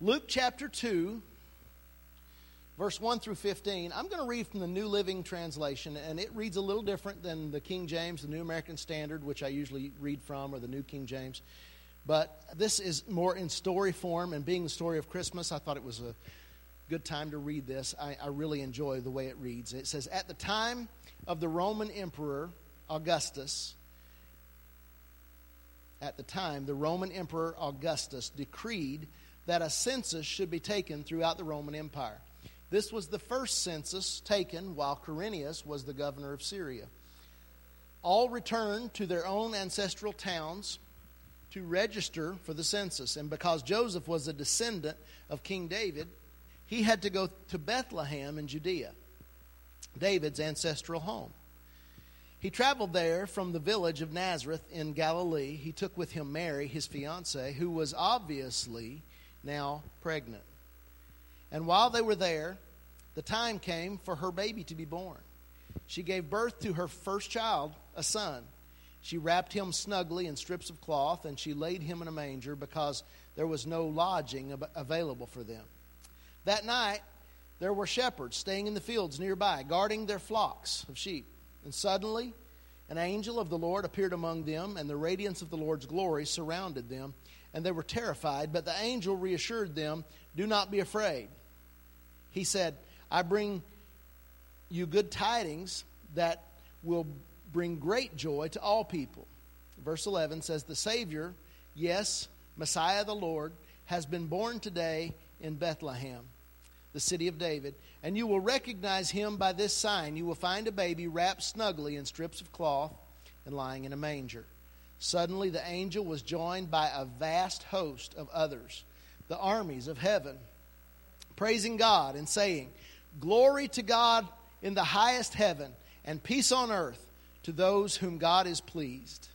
Luke chapter 2, verse 1 through 15. I'm going to read from the New Living Translation, and it reads a little different than the King James, the New American Standard, which I usually read from, or the New King James. But this is more in story form, and being the story of Christmas, I thought it was a good time to read this. I, I really enjoy the way it reads. It says, At the time of the Roman Emperor Augustus, at the time, the Roman Emperor Augustus decreed that a census should be taken throughout the Roman Empire. This was the first census taken while Quirinius was the governor of Syria. All returned to their own ancestral towns to register for the census. And because Joseph was a descendant of King David, he had to go to Bethlehem in Judea, David's ancestral home. He traveled there from the village of Nazareth in Galilee. He took with him Mary, his fiancee, who was obviously now pregnant. And while they were there, the time came for her baby to be born. She gave birth to her first child, a son. She wrapped him snugly in strips of cloth, and she laid him in a manger because there was no lodging available for them. That night, there were shepherds staying in the fields nearby, guarding their flocks of sheep. And suddenly, an angel of the Lord appeared among them, and the radiance of the Lord's glory surrounded them, and they were terrified. But the angel reassured them, Do not be afraid. He said, I bring you good tidings that will bring great joy to all people. Verse 11 says, The Savior, yes, Messiah the Lord, has been born today in Bethlehem, the city of David. And you will recognize him by this sign. You will find a baby wrapped snugly in strips of cloth and lying in a manger. Suddenly, the angel was joined by a vast host of others, the armies of heaven, praising God and saying, Glory to God in the highest heaven, and peace on earth to those whom God is pleased.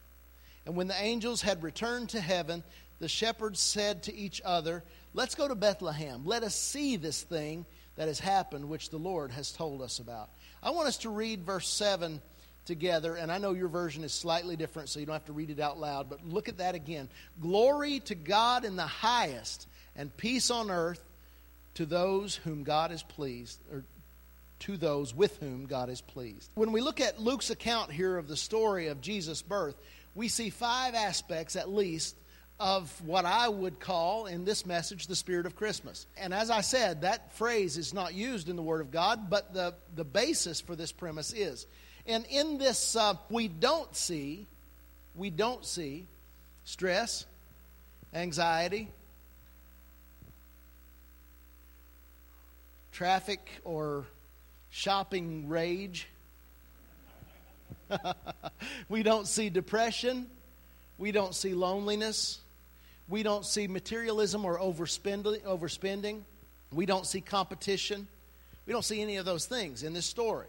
And when the angels had returned to heaven, the shepherds said to each other, Let's go to Bethlehem. Let us see this thing that has happened, which the Lord has told us about. I want us to read verse 7 together, and I know your version is slightly different, so you don't have to read it out loud, but look at that again. Glory to God in the highest, and peace on earth to those whom God is pleased, or to those with whom God is pleased. When we look at Luke's account here of the story of Jesus' birth, we see five aspects at least of what I would call in this message the spirit of Christmas. And as I said, that phrase is not used in the Word of God, but the, the basis for this premise is. And in this, uh, we don't see, we don't see stress, anxiety, traffic or shopping rage. we don't see depression. We don't see loneliness. We don't see materialism or overspending, overspending. We don't see competition. We don't see any of those things in this story.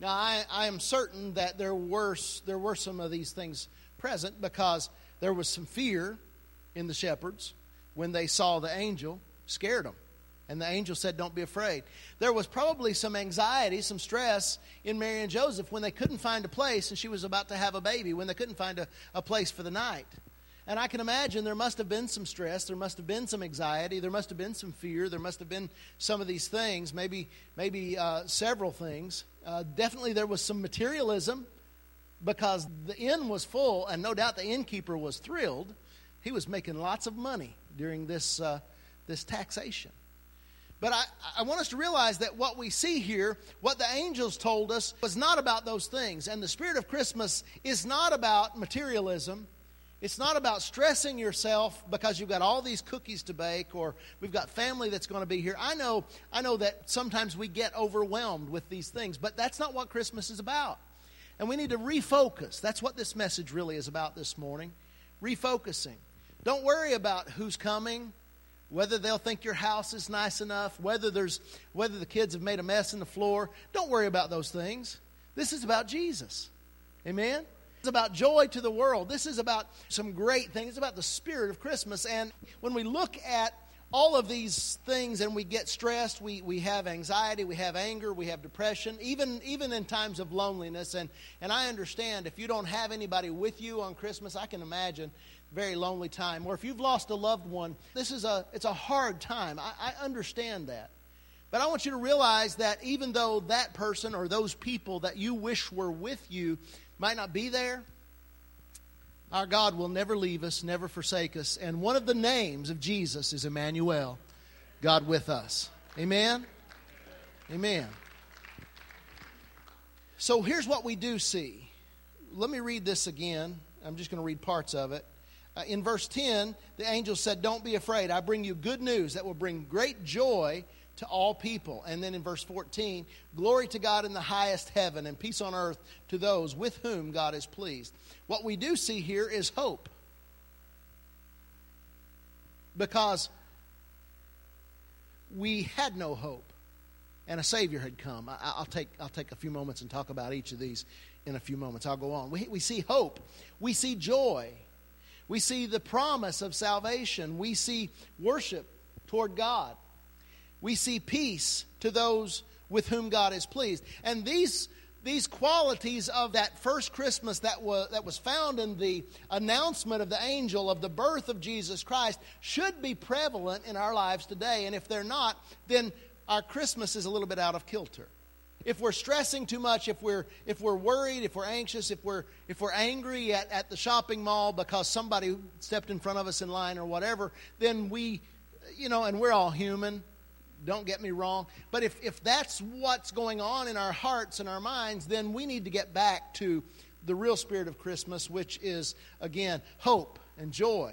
Now, I, I am certain that there were, there were some of these things present because there was some fear in the shepherds when they saw the angel, scared them. And the angel said, Don't be afraid. There was probably some anxiety, some stress in Mary and Joseph when they couldn't find a place and she was about to have a baby, when they couldn't find a, a place for the night. And I can imagine there must have been some stress, there must have been some anxiety, there must have been some fear, there must have been some of these things, maybe, maybe uh, several things. Uh, definitely there was some materialism because the inn was full, and no doubt the innkeeper was thrilled. He was making lots of money during this, uh, this taxation. But I, I want us to realize that what we see here, what the angels told us, was not about those things. And the spirit of Christmas is not about materialism. It's not about stressing yourself because you've got all these cookies to bake or we've got family that's going to be here. I know, I know that sometimes we get overwhelmed with these things, but that's not what Christmas is about. And we need to refocus. That's what this message really is about this morning. Refocusing. Don't worry about who's coming whether they'll think your house is nice enough, whether there's whether the kids have made a mess in the floor. Don't worry about those things. This is about Jesus. Amen. It's about joy to the world. This is about some great things. It's about the spirit of Christmas. And when we look at all of these things and we get stressed, we, we have anxiety, we have anger, we have depression, even, even in times of loneliness. And, and I understand if you don't have anybody with you on Christmas, I can imagine very lonely time, or if you've lost a loved one, this is a it's a hard time. I, I understand that. But I want you to realize that even though that person or those people that you wish were with you might not be there, our God will never leave us, never forsake us. And one of the names of Jesus is Emmanuel, God with us. Amen? Amen. So here's what we do see. Let me read this again. I'm just going to read parts of it. Uh, in verse 10, the angel said, Don't be afraid. I bring you good news that will bring great joy to all people. And then in verse 14, glory to God in the highest heaven and peace on earth to those with whom God is pleased. What we do see here is hope. Because we had no hope and a Savior had come. I, will take, I'll take a few moments and talk about each of these in a few moments. I'll go on. We, we see hope, we see joy, we see the promise of salvation, we see worship toward God. We see peace to those with whom God is pleased. And these, these qualities of that first Christmas that was, that was found in the announcement of the angel of the birth of Jesus Christ should be prevalent in our lives today. And if they're not, then our Christmas is a little bit out of kilter. If we're stressing too much, if we're, if we're worried, if we're anxious, if we're, if we're angry at, at the shopping mall because somebody stepped in front of us in line or whatever, then we, you know, and we're all human, don't get me wrong. But if, if that's what's going on in our hearts and our minds, then we need to get back to the real spirit of Christmas, which is, again, hope and joy.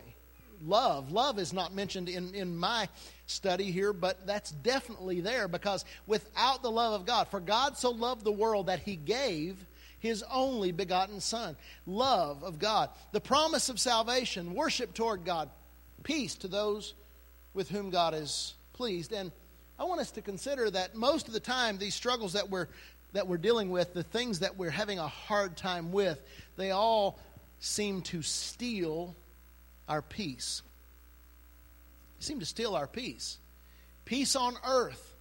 Love. Love is not mentioned in, in my study here, but that's definitely there because without the love of God, for God so loved the world that he gave his only begotten Son. Love of God. The promise of salvation, worship toward God, peace to those with whom God is pleased. And I want us to consider that most of the time, these struggles that we're, that we're dealing with, the things that we're having a hard time with, they all seem to steal our peace. They seem to steal our peace. Peace on earth,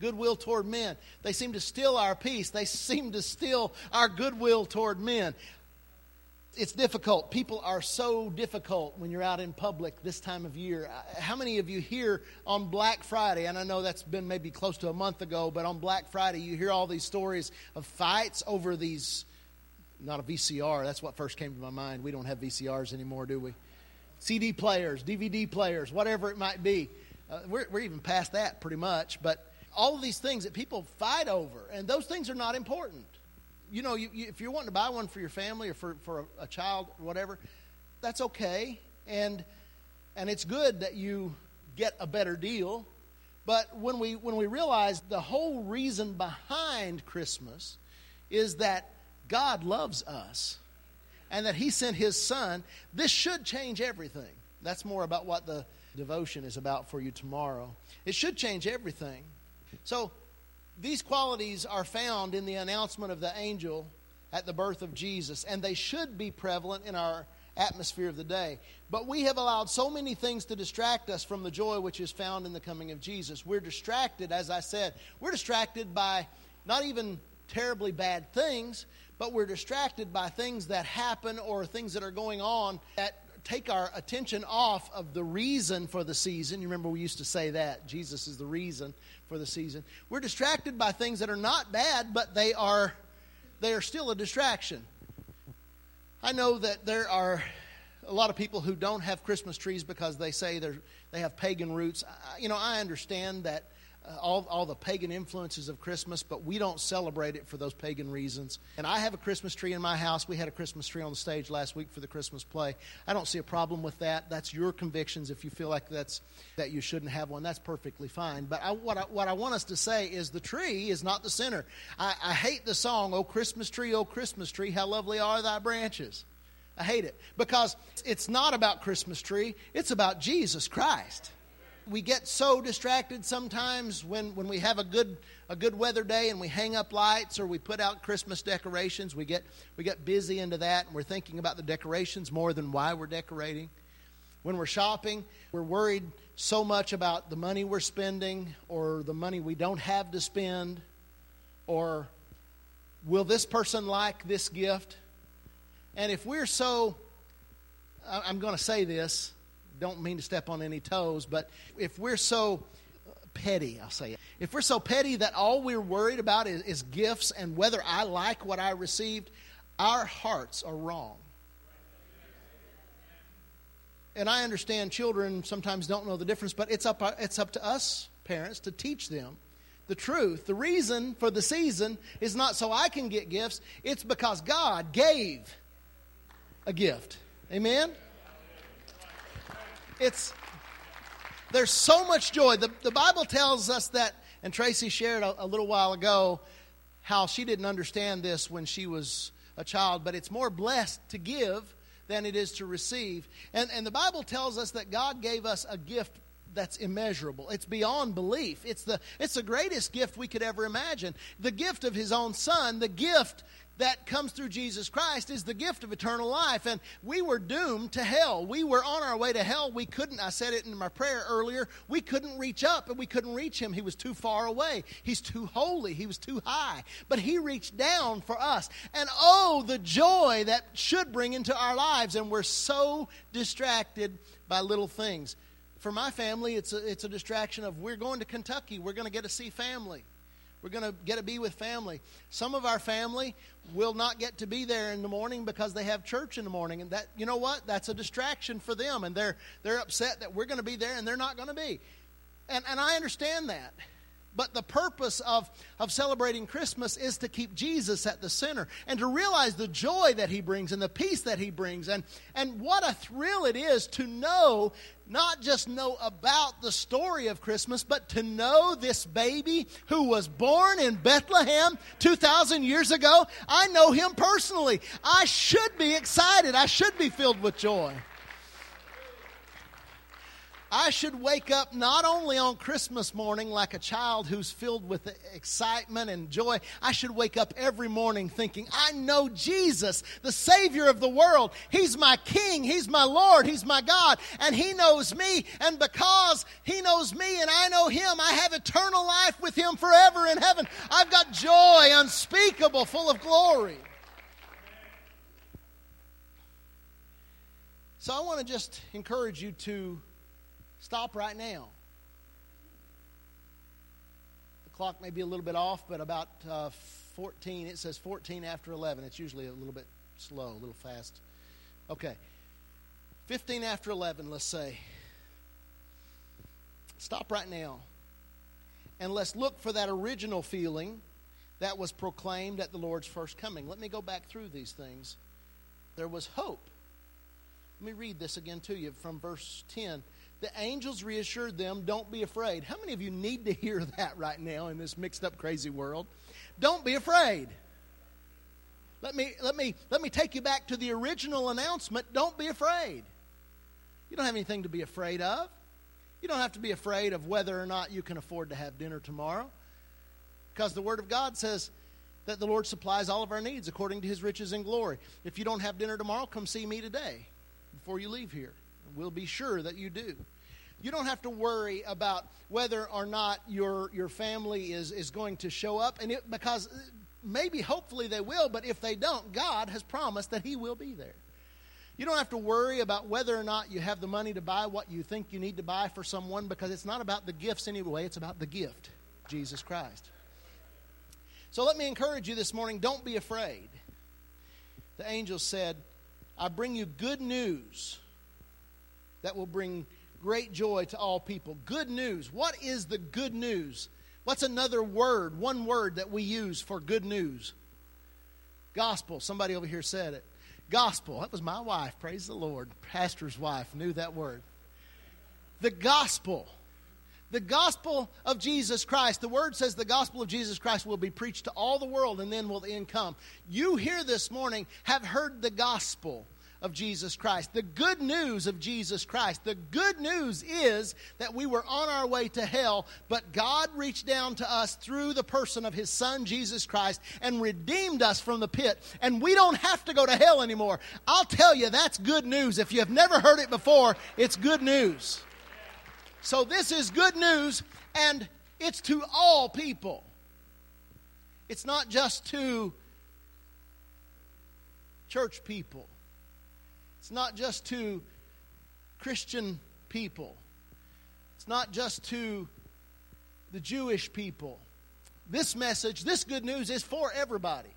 goodwill toward men. They seem to steal our peace. They seem to steal our goodwill toward men it's difficult. People are so difficult when you're out in public this time of year. How many of you here on Black Friday, and I know that's been maybe close to a month ago, but on Black Friday you hear all these stories of fights over these, not a VCR, that's what first came to my mind. We don't have VCRs anymore, do we? CD players, DVD players, whatever it might be. Uh, we're, we're even past that pretty much, but all of these things that people fight over, and those things are not important you know, you, you, if you're wanting to buy one for your family or for, for a, a child whatever, that's okay. And, and it's good that you get a better deal. But when we, when we realize the whole reason behind Christmas is that God loves us and that He sent His Son, this should change everything. That's more about what the devotion is about for you tomorrow. It should change everything. So these qualities are found in the announcement of the angel at the birth of Jesus, and they should be prevalent in our atmosphere of the day. But we have allowed so many things to distract us from the joy which is found in the coming of Jesus. We're distracted, as I said, we're distracted by not even terribly bad things, but we're distracted by things that happen or things that are going on that take our attention off of the reason for the season. You remember we used to say that Jesus is the reason for the season. We're distracted by things that are not bad, but they are they are still a distraction. I know that there are a lot of people who don't have Christmas trees because they say they they have pagan roots. You know, I understand that uh, all, all the pagan influences of Christmas, but we don't celebrate it for those pagan reasons. And I have a Christmas tree in my house. We had a Christmas tree on the stage last week for the Christmas play. I don't see a problem with that. That's your convictions. If you feel like that's that you shouldn't have one, that's perfectly fine. But I, what, I, what I want us to say is the tree is not the center. I, I hate the song, "Oh Christmas tree, oh Christmas tree, how lovely are thy branches." I hate it because it's not about Christmas tree. It's about Jesus Christ we get so distracted sometimes when, when we have a good, a good weather day and we hang up lights or we put out Christmas decorations. We get, we get busy into that and we're thinking about the decorations more than why we're decorating. When we're shopping, we're worried so much about the money we're spending or the money we don't have to spend or will this person like this gift? And if we're so I'm going to say this. Don't mean to step on any toes, but if we're so petty, I'll say it. If we're so petty that all we're worried about is, is gifts and whether I like what I received, our hearts are wrong. And I understand children sometimes don't know the difference, but it's up, it's up to us, parents, to teach them the truth. The reason for the season is not so I can get gifts, it's because God gave a gift. Amen? It's there's so much joy. The, the Bible tells us that, and Tracy shared a, a little while ago how she didn't understand this when she was a child, but it's more blessed to give than it is to receive. And, and the Bible tells us that God gave us a gift that's immeasurable. It's beyond belief. It's the, it's the greatest gift we could ever imagine. The gift of His own Son, the gift that comes through Jesus Christ is the gift of eternal life. And we were doomed to hell. We were on our way to hell. We couldn't, I said it in my prayer earlier, we couldn't reach up and we couldn't reach him. He was too far away. He's too holy. He was too high. But he reached down for us. And oh, the joy that should bring into our lives. And we're so distracted by little things. For my family, it's a, it's a distraction of we're going to Kentucky. We're going to get to see family. We're going to get to be with family. Some of our family will not get to be there in the morning because they have church in the morning, and that you know what? That's a distraction for them, and they're they're upset that we're going to be there and they're not going to be. And and I understand that. But the purpose of, of celebrating Christmas is to keep Jesus at the center and to realize the joy that he brings and the peace that he brings. And, and what a thrill it is to know, not just know about the story of Christmas, but to know this baby who was born in Bethlehem 2,000 years ago. I know him personally. I should be excited, I should be filled with joy. I should wake up not only on Christmas morning like a child who's filled with excitement and joy, I should wake up every morning thinking, I know Jesus, the Savior of the world. He's my King, He's my Lord, He's my God, and He knows me. And because He knows me and I know Him, I have eternal life with Him forever in heaven. I've got joy unspeakable, full of glory. So I want to just encourage you to Stop right now. The clock may be a little bit off, but about uh, 14, it says 14 after 11. It's usually a little bit slow, a little fast. Okay. 15 after 11, let's say. Stop right now. And let's look for that original feeling that was proclaimed at the Lord's first coming. Let me go back through these things. There was hope. Let me read this again to you from verse 10 the angels reassured them, Don't be afraid. How many of you need to hear that right now in this mixed up, crazy world? Don't be afraid. Let me, let, me, let me take you back to the original announcement. Don't be afraid. You don't have anything to be afraid of. You don't have to be afraid of whether or not you can afford to have dinner tomorrow. Because the Word of God says that the Lord supplies all of our needs according to His riches and glory. If you don't have dinner tomorrow, come see me today before you leave here. We'll be sure that you do. You don't have to worry about whether or not your, your family is, is going to show up, and it, because maybe, hopefully, they will, but if they don't, God has promised that He will be there. You don't have to worry about whether or not you have the money to buy what you think you need to buy for someone because it's not about the gifts anyway, it's about the gift, Jesus Christ. So let me encourage you this morning don't be afraid. The angel said, I bring you good news that will bring great joy to all people. Good news. What is the good news? What's another word, one word that we use for good news? Gospel. Somebody over here said it. Gospel. That was my wife. Praise the Lord. Pastor's wife knew that word. The gospel. The gospel of Jesus Christ. The word says the gospel of Jesus Christ will be preached to all the world and then will the end come. You here this morning have heard the gospel of Jesus Christ. The good news of Jesus Christ. The good news is that we were on our way to hell, but God reached down to us through the person of His Son, Jesus Christ, and redeemed us from the pit. And we don't have to go to hell anymore. I'll tell you, that's good news. If you have never heard it before, it's good news. So this is good news, and it's to all people. It's not just to church people. Not just to Christian people, it's not just to the Jewish people. This message, this good news is for everybody.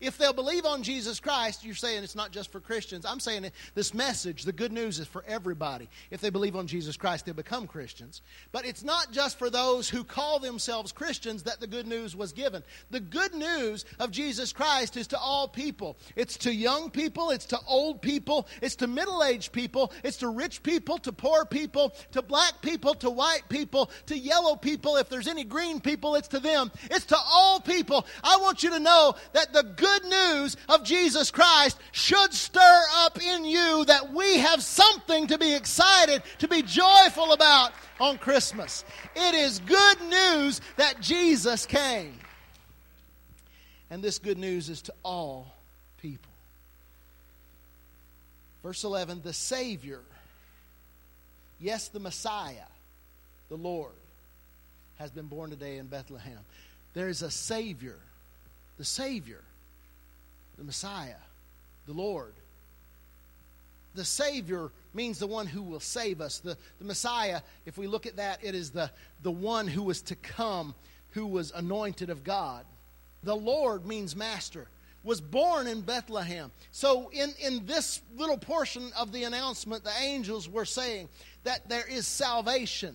If they'll believe on Jesus Christ, you're saying it's not just for Christians. I'm saying this message, the good news, is for everybody. If they believe on Jesus Christ, they'll become Christians. But it's not just for those who call themselves Christians that the good news was given. The good news of Jesus Christ is to all people. It's to young people, it's to old people, it's to middle aged people, it's to rich people, to poor people, to black people, to white people, to yellow people. If there's any green people, it's to them. It's to all people. I want you to know that the good good news of Jesus Christ should stir up in you that we have something to be excited, to be joyful about on Christmas. It is good news that Jesus came. And this good news is to all people. Verse 11 the Savior, yes, the Messiah, the Lord, has been born today in Bethlehem. There is a Savior, the Savior the Messiah, the Lord. The Savior means the one who will save us. The, the Messiah, if we look at that, it is the, the one who was to come, who was anointed of God. The Lord means master, was born in Bethlehem. So, in, in this little portion of the announcement, the angels were saying that there is salvation.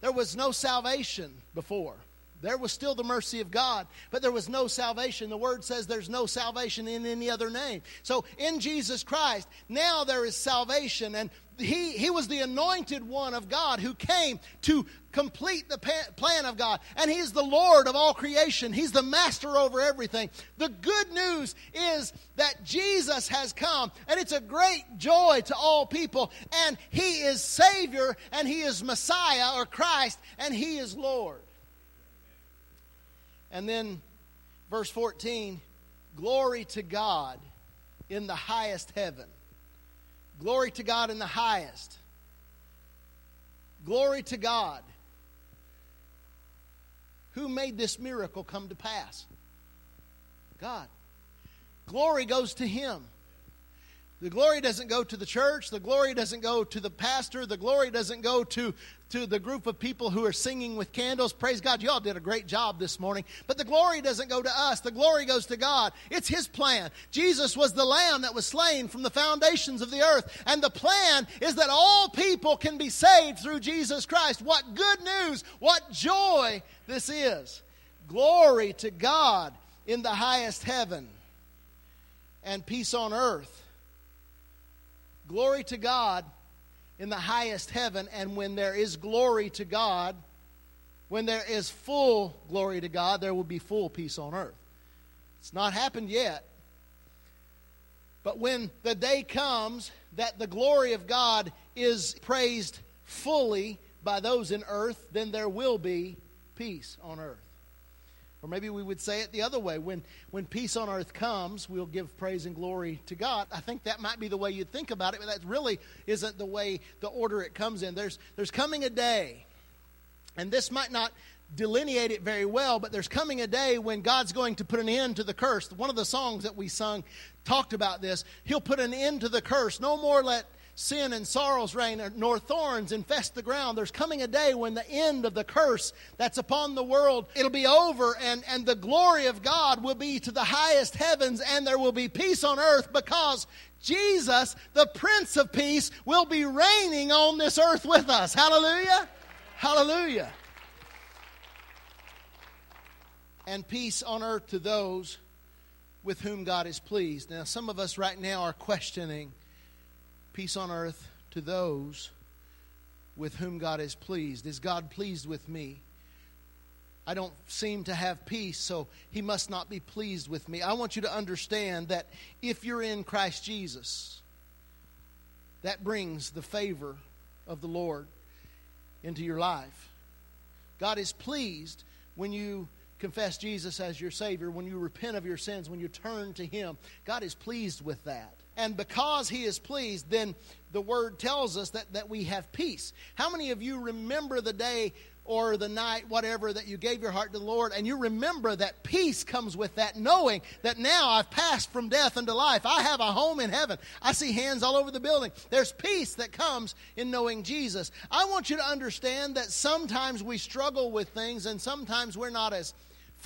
There was no salvation before. There was still the mercy of God, but there was no salvation. The word says there's no salvation in any other name. So in Jesus Christ, now there is salvation. And he, he was the anointed one of God who came to complete the plan of God. And He's the Lord of all creation, He's the master over everything. The good news is that Jesus has come, and it's a great joy to all people. And He is Savior, and He is Messiah or Christ, and He is Lord. And then verse 14 glory to God in the highest heaven. Glory to God in the highest. Glory to God. Who made this miracle come to pass? God. Glory goes to Him. The glory doesn't go to the church. The glory doesn't go to the pastor. The glory doesn't go to, to the group of people who are singing with candles. Praise God. You all did a great job this morning. But the glory doesn't go to us. The glory goes to God. It's His plan. Jesus was the lamb that was slain from the foundations of the earth. And the plan is that all people can be saved through Jesus Christ. What good news. What joy this is. Glory to God in the highest heaven and peace on earth Glory to God in the highest heaven, and when there is glory to God, when there is full glory to God, there will be full peace on earth. It's not happened yet. But when the day comes that the glory of God is praised fully by those in earth, then there will be peace on earth. Or maybe we would say it the other way. When, when peace on earth comes, we'll give praise and glory to God. I think that might be the way you think about it, but that really isn't the way, the order it comes in. There's, there's coming a day, and this might not delineate it very well, but there's coming a day when God's going to put an end to the curse. One of the songs that we sung talked about this. He'll put an end to the curse. No more let sin and sorrows reign, nor thorns infest the ground. There's coming a day when the end of the curse that's upon the world, it'll be over, and, and the glory of God will be to the highest heavens, and there will be peace on earth because Jesus, the Prince of Peace, will be reigning on this earth with us. Hallelujah! Hallelujah! And peace on earth to those with whom God is pleased. Now, some of us right now are questioning peace on earth to those with whom God is pleased. Is God pleased with me? I don't seem to have peace, so he must not be pleased with me. I want you to understand that if you're in Christ Jesus, that brings the favor of the Lord into your life. God is pleased when you confess Jesus as your Savior, when you repent of your sins, when you turn to Him. God is pleased with that. And because he is pleased, then the word tells us that, that we have peace. How many of you remember the day or the night, whatever, that you gave your heart to the Lord, and you remember that peace comes with that, knowing that now I've passed from death unto life. I have a home in heaven. I see hands all over the building. There's peace that comes in knowing Jesus. I want you to understand that sometimes we struggle with things, and sometimes we're not as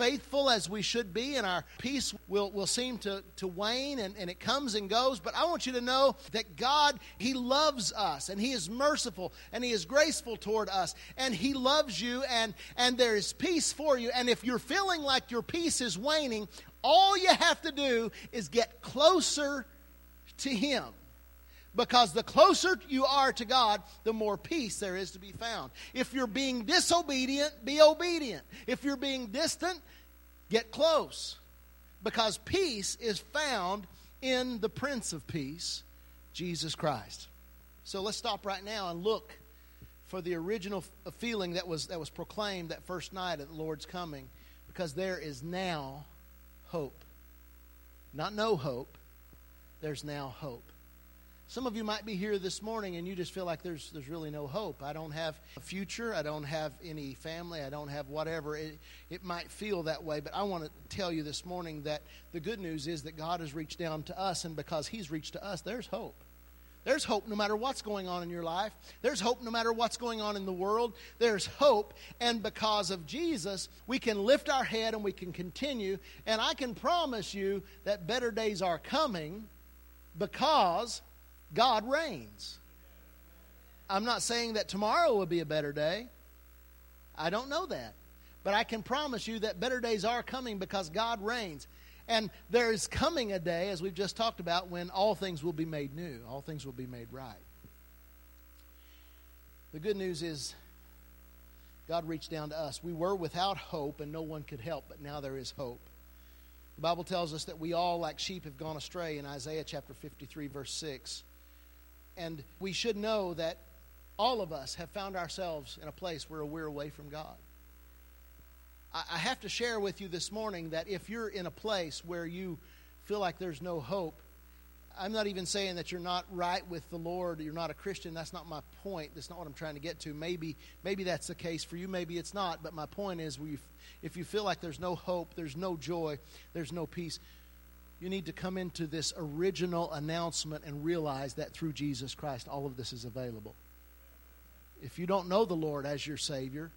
faithful as we should be, and our peace will, will seem to, to wane and, and it comes and goes. But I want you to know that God, He loves us, and He is merciful, and He is graceful toward us, and He loves you, and, and there is peace for you. And if you're feeling like your peace is waning, all you have to do is get closer to Him. Because the closer you are to God, the more peace there is to be found. If you're being disobedient, be obedient. If you're being distant, get close. Because peace is found in the Prince of Peace, Jesus Christ. So let's stop right now and look for the original feeling that was, that was proclaimed that first night at the Lord's coming. Because there is now hope. Not no hope, there's now hope. Some of you might be here this morning and you just feel like there's, there's really no hope. I don't have a future. I don't have any family. I don't have whatever. It, it might feel that way, but I want to tell you this morning that the good news is that God has reached down to us, and because He's reached to us, there's hope. There's hope no matter what's going on in your life. There's hope no matter what's going on in the world. There's hope. And because of Jesus, we can lift our head and we can continue. And I can promise you that better days are coming because God reigns. I'm not saying that tomorrow will be a better day. I don't know that. But I can promise you that better days are coming because God reigns. And there is coming a day, as we've just talked about, when all things will be made new, all things will be made right. The good news is God reached down to us. We were without hope and no one could help, but now there is hope. The Bible tells us that we all, like sheep, have gone astray in Isaiah chapter 53, verse 6. And we should know that all of us have found ourselves in a place where we're away from God. I have to share with you this morning that if you're in a place where you feel like there's no hope, I'm not even saying that you're not right with the Lord, you're not a Christian. That's not my point. That's not what I'm trying to get to. Maybe, maybe that's the case for you. Maybe it's not. But my point is, if you feel like there's no hope, there's no joy, there's no peace, you need to come into this original announcement and realize that through Jesus Christ, all of this is available. If you don't know the Lord as your Savior,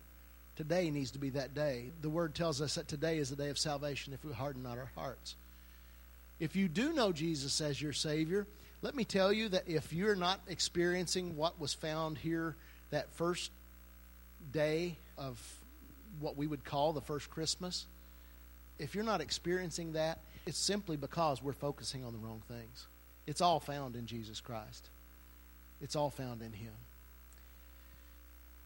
today needs to be that day. The Word tells us that today is the day of salvation if we harden not our hearts. If you do know Jesus as your Savior, let me tell you that if you're not experiencing what was found here that first day of what we would call the first Christmas, if you're not experiencing that, it's simply because we're focusing on the wrong things. It's all found in Jesus Christ, it's all found in Him.